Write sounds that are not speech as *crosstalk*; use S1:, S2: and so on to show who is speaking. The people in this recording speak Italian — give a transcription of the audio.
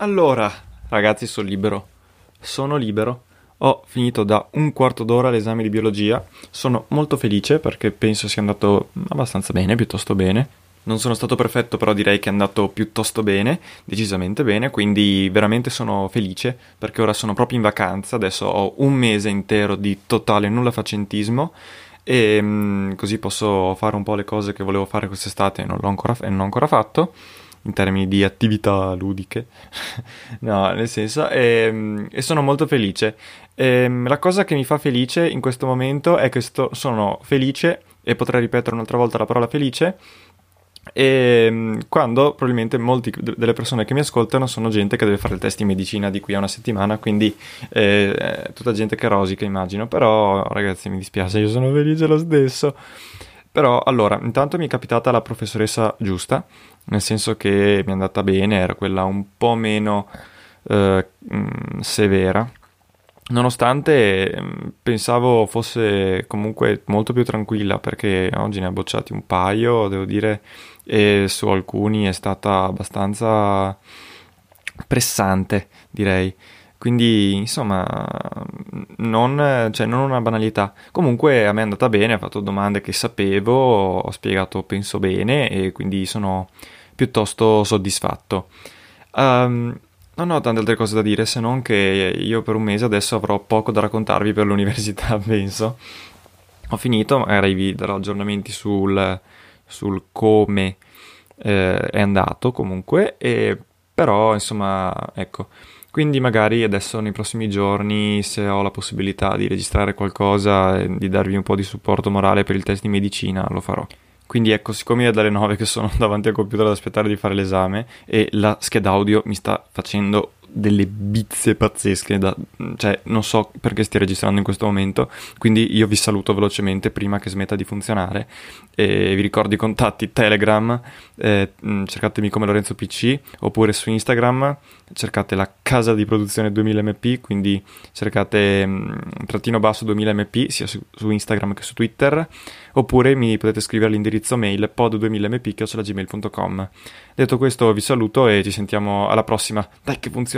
S1: Allora, ragazzi, sono libero. Sono libero. Ho finito da un quarto d'ora l'esame di biologia. Sono molto felice perché penso sia andato abbastanza bene, piuttosto bene. Non sono stato perfetto, però direi che è andato piuttosto bene, decisamente bene, quindi veramente sono felice perché ora sono proprio in vacanza, adesso ho un mese intero di totale nulla facentismo e mm, così posso fare un po' le cose che volevo fare quest'estate e non l'ho ancora, e non ho ancora fatto in termini di attività ludiche, *laughs* no, nel senso, e, e sono molto felice. E, la cosa che mi fa felice in questo momento è che sto- sono felice, e potrei ripetere un'altra volta la parola felice, e mm, quando probabilmente molte delle persone che mi ascoltano sono gente che deve fare il test di medicina di qui a una settimana, quindi eh, tutta gente che rosica, immagino. Però, ragazzi, mi dispiace, io sono felice lo stesso. Però, allora, intanto mi è capitata la professoressa giusta, nel senso che mi è andata bene, era quella un po' meno eh, mh, severa. Nonostante mh, pensavo fosse comunque molto più tranquilla, perché oggi ne ha bocciati un paio, devo dire, e su alcuni è stata abbastanza pressante, direi. Quindi, insomma, non, cioè, non una banalità. Comunque a me è andata bene, ha fatto domande che sapevo, ho spiegato penso bene e quindi sono piuttosto soddisfatto. Ehm, non ho tante altre cose da dire se non che io per un mese adesso avrò poco da raccontarvi per l'università, *laughs* penso. Ho finito, magari vi darò aggiornamenti sul, sul come eh, è andato comunque, e, però insomma, ecco. Quindi magari adesso nei prossimi giorni, se ho la possibilità di registrare qualcosa e di darvi un po' di supporto morale per il test di medicina, lo farò. Quindi ecco, siccome è dalle 9 che sono *laughs* davanti al computer ad aspettare di fare l'esame e la scheda audio mi sta facendo delle bizze pazzesche, da- cioè non so perché stia registrando in questo momento, quindi io vi saluto velocemente prima che smetta di funzionare e vi ricordo i contatti Telegram, eh, mh, cercatemi come Lorenzo PC oppure su Instagram cercate la casa di produzione 2000mp, quindi cercate mh, trattino basso 2000mp sia su, su Instagram che su Twitter, oppure mi potete scrivere all'indirizzo mail pod2000mp.gmail.com. Detto questo vi saluto e ci sentiamo alla prossima. Dai che funziona